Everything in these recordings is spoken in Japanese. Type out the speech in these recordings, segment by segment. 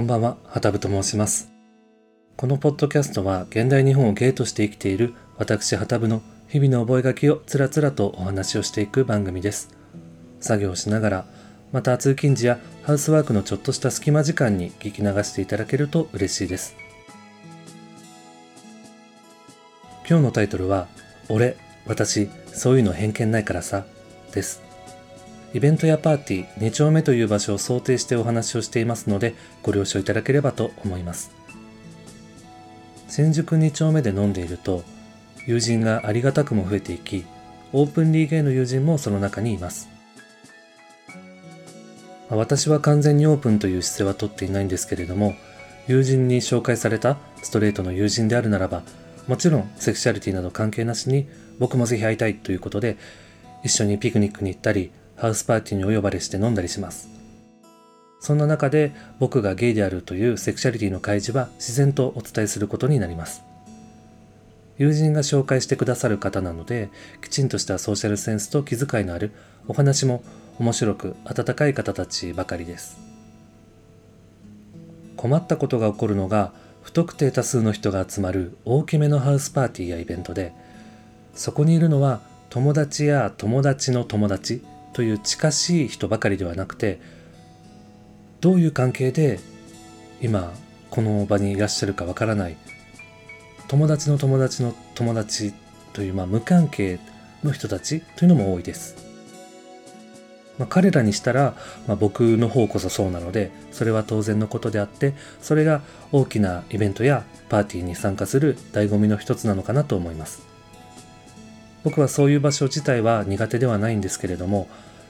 こんばんは、はたぶと申します。このポッドキャストは現代日本をゲイとして生きている私はたぶの日々の覚書をつらつらとお話をしていく番組です。作業をしながら、また通勤時やハウスワークのちょっとした隙間時間に聞き流していただけると嬉しいです。今日のタイトルは、俺、私、そういうの偏見ないからさ、です。イベントやパーティー、2丁目という場所を想定してお話をしていますので、ご了承いただければと思います。新宿2丁目で飲んでいると、友人がありがたくも増えていき、オープンリーゲイの友人もその中にいます。私は完全にオープンという姿勢はとっていないんですけれども、友人に紹介されたストレートの友人であるならば、もちろんセクシャリティなど関係なしに僕もぜひ会いたいということで、一緒にピクニックに行ったり、ハウスパーティーにお呼ばれして飲んだりします。そんな中で僕がゲイであるというセクシャリティの開示は自然とお伝えすることになります。友人が紹介してくださる方なので、きちんとしたソーシャルセンスと気遣いのあるお話も面白く温かい方たちばかりです。困ったことが起こるのが不特定多数の人が集まる大きめのハウスパーティーやイベントで、そこにいるのは友達や友達の友達という近しい人ばかりではなくてどういう関係で今この場にいらっしゃるかわからない友達の友達の友達という、まあ、無関係の人たちというのも多いです。まあ、彼らにしたら、まあ、僕の方こそそうなのでそれは当然のことであってそれが大きなイベントやパーティーに参加する醍醐味の一つなのかなと思います。僕はそういう場所自体は苦手ではないんですけれども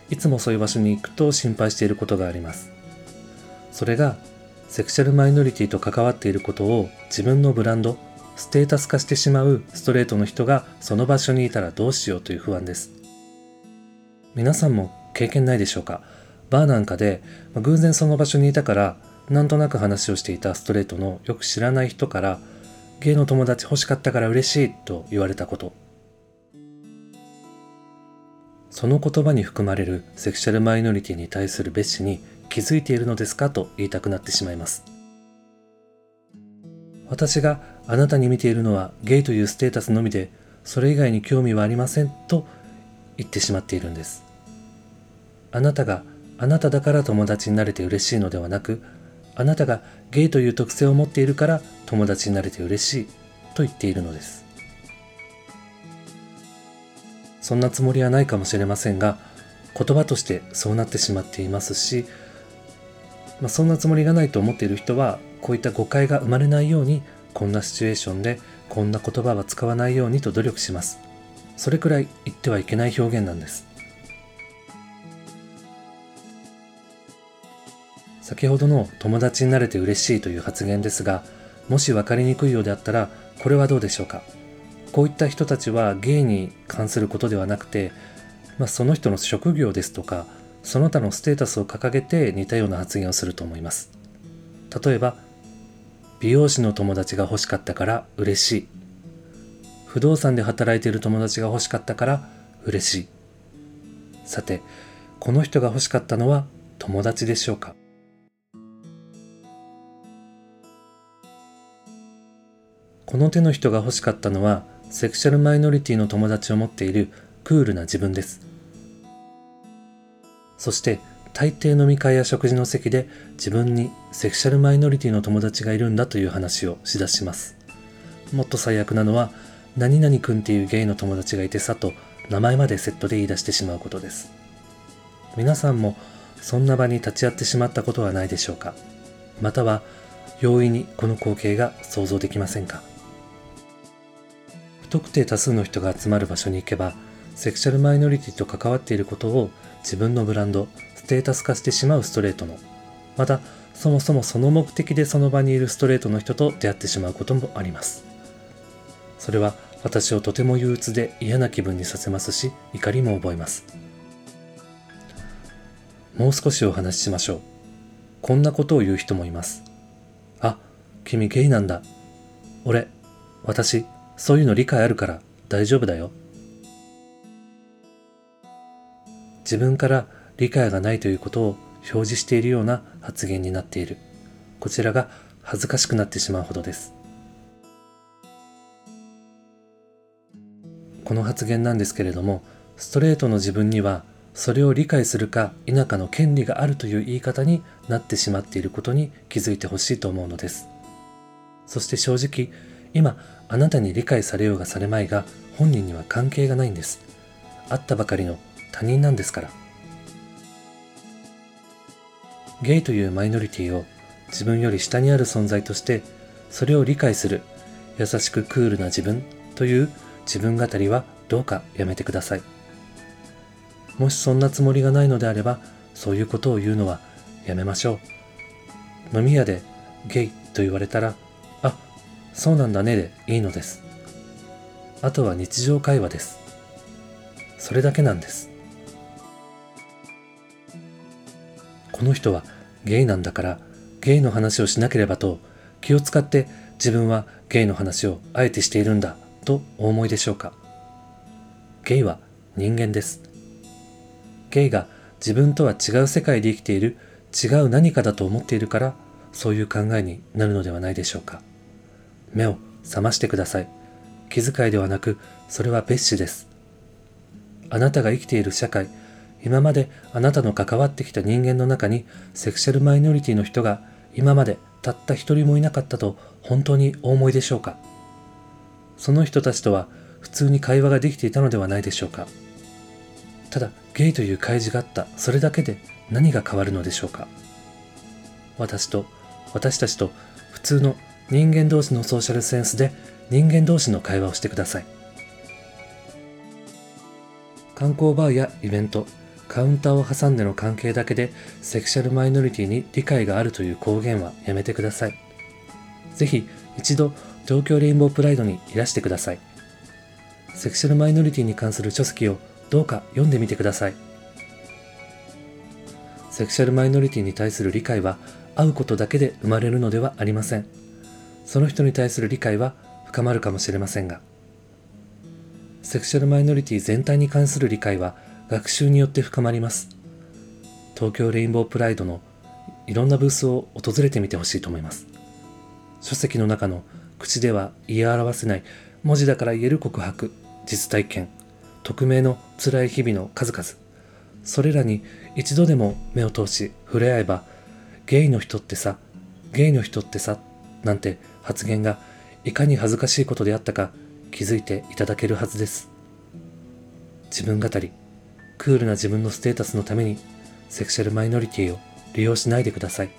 いつもそういう場所に行くと心配していることがあります。それがセクシャルマイノリティと関わっていることを自分のブランドステータス化してしまうストレートの人がその場所にいたらどうしようという不安です。皆さんも経験ないでしょうか？バーなんかで偶然その場所にいたからなんとなく話をしていたストレートのよく知らない人からゲイの友達欲しかったから嬉しいと言われたこと。その言葉に含まれるセクシャルマイノリティに対する蔑視に気づいているのですかと言いたくなってしまいます。私があなたに見ているのはゲイというステータスのみで、それ以外に興味はありませんと言ってしまっているんです。あなたがあなただから友達になれて嬉しいのではなく、あなたがゲイという特性を持っているから友達になれて嬉しいと言っているのです。そんなつもりはないかもしれませんが言葉としてそうなってしまっていますし、まあ、そんなつもりがないと思っている人はこういった誤解が生まれないようにこんなシチュエーションでこんな言葉は使わないようにと努力します。それくらい言ってはいけない表現なんです。先ほどの友達になれて嬉しいという発言ですがもし分かりにくいようであったらこれはどうでしょうか？こういった人たちはゲイに関することではなくて、まあ、その人の職業ですとかその他のステータスを掲げて似たような発言をすると思います。例えば美容師の友達が欲しかったから嬉しい。不動産で働いている友達が欲しかったから嬉しい。さてこの人が欲しかったのは友達でしょうか？この手の人が欲しかったのはセクシャルマイノリティの友達を持っているクールな自分です。そして大抵飲み会や食事の席で自分にセクシャルマイノリティの友達がいるんだという話をしだします。もっと最悪なのは何々くんっていうゲイの友達がいてさと名前までセットで言い出してしまうことです。皆さんもそんな場に立ち会ってしまったことはないでしょうか？または容易にこの光景が想像できませんか？特定多数の人が集まる場所に行けばセクシャルマイノリティと関わっていることを自分のブランドステータス化してしまうストレートのまたそもそもその目的でその場にいるストレートの人と出会ってしまうこともあります。それは私をとても憂鬱で嫌な気分にさせますし怒りも覚えます。もう少しお話ししましょう。こんなことを言う人もいますあ君ゲイなんだ。俺私そういうの理解あるから大丈夫だよ。自分から理解がないということを表示しているような発言になっている。こちらが恥ずかしくなってしまうほどです。この発言なんですけれどもストレートの自分にはそれを理解するか否かの権利があるという言い方になってしまっていることに気づいてほしいと思うのです。そして正直今あなたに理解されようがされまいが本人には関係がないんです。会ったばかりの他人なんですから。ゲイというマイノリティを自分より下にある存在としてそれを理解する優しくクールな自分という自分語りはどうかやめてください。もしそんなつもりがないのであればそういうことを言うのはやめましょう。飲み屋でゲイと言われたらそうなんだねでいいのです。あとは日常会話です。それだけなんです。この人はゲイなんだからゲイの話をしなければと気を使って自分はゲイの話をあえてしているんだとお思いでしょうか。ゲイは人間です。ゲイが自分とは違う世界で生きている違う何かだと思っているからそういう考えになるのではないでしょうか。目を覚ましてください。気遣いではなくそれは別紙です。あなたが生きている社会今まであなたの関わってきた人間の中にセクシャルマイノリティの人が今までたった一人もいなかったと本当にお思いでしょうか？その人たちとは普通に会話ができていたのではないでしょうか？ただゲイという開示があったそれだけで何が変わるのでしょうか？私と私たちと普通の人間同士のソーシャルセンスで人間同士の会話をしてください観光バーやイベントカウンターを挟んでの関係だけでセクシャルマイノリティに理解があるという公言はやめてください。ぜひ一度東京レインボープライドにいらしてください。セクシャルマイノリティに関する書籍をどうか読んでみてください。セクシャルマイノリティに対する理解は会うことだけで生まれるのではありません。その人に対する理解は深まるかもしれませんが、セクシャルマイノリティ全体に関する理解は学習によって深まります。東京レインボープライドのいろんなブースを訪れてみてほしいと思います。書籍の中の口では言い表せない文字だから言える告白実体験匿名の辛い日々の数々。それらに一度でも目を通し触れ合えばゲイの人ってさゲイの人ってさなんて発言がいかに恥ずかしいことであったか気づいていただけるはずです自分語りクールな自分のステータスのためにセクシャルマイノリティを利用しないでください。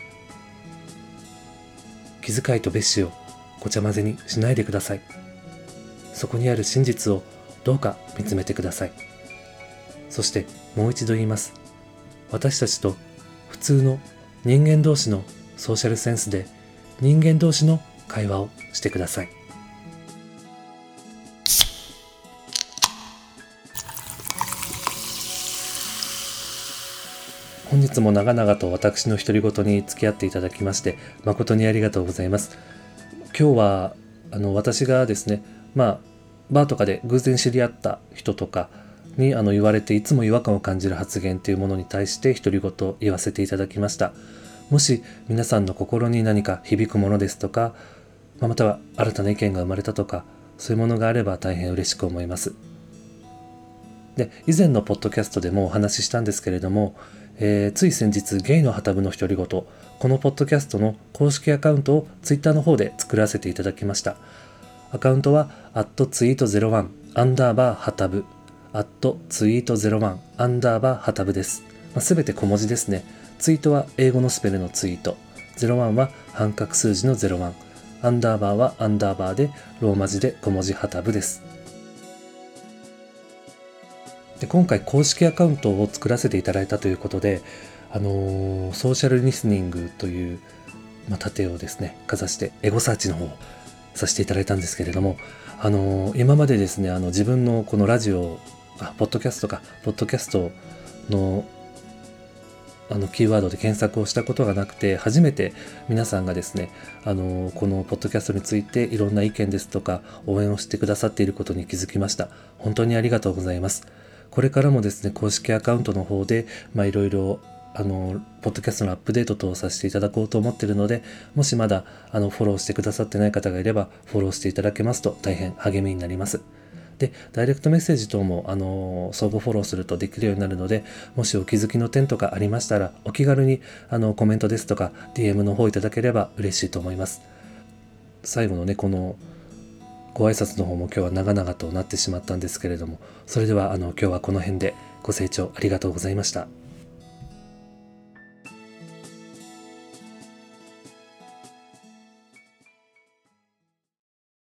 気遣いと別紙をごちゃ混ぜにしないでください。そこにある真実をどうか見つめてください。そしてもう一度言います。私たちと普通の人間同士のソーシャルセンスで人間同士の会話をしてください。本日も長々と私の独り言に付き合っていただきまして誠にありがとうございます。今日はあの私がですね、まあ、バーとかで偶然知り合った人とかにあの言われていつも違和感を感じる発言というものに対して独り言言わせていただきました。もし皆さんの心に何か響くものですとか、まあ、または新たな意見が生まれたとかそういうものがあれば大変嬉しく思います。で以前のポッドキャストでもお話ししたんですけれどもえー、つい先日ゲイの旗部の独り言このポッドキャストの公式アカウントをツイッターの方で作らせていただきました。アカウントはアットツイート01アンダーバー旗部。アットツイート01アンダーバー旗部です、まあ、全て小文字ですね。ツイートは英語のスペルのツイート。01は半角数字の01アンダーバーはアンダーバーでローマ字で小文字旗部です。で今回公式アカウントを作らせていただいたということで、あのー、ソーシャルリスニングという、まあ、盾をですね、かざしてエゴサーチの方をさせていただいたんですけれども、あのー、今までですね、あの自分のこのラジオ、あ、ポッドキャストか、ポッドキャストのあのキーワードで検索をしたことがなくて初めて皆さんがですねあのこのポッドキャストについていろんな意見ですとか応援をしてくださっていることに気づきました。本当にありがとうございます。これからもですね、公式アカウントの方で、いろいろあのポッドキャストのアップデート等をさせていただこうと思っているのでもしまだあのフォローしてくださってない方がいればフォローしていただけますと大変励みになります。でダイレクトメッセージ等もあの相互フォローするとできるようになるのでもしお気づきの点とかありましたらお気軽にあのコメントですとか DM の方いただければ嬉しいと思います最後のねこのご挨拶の方も今日は長々となってしまったんですけれどもそれではあの今日はこの辺でご清聴ありがとうございました。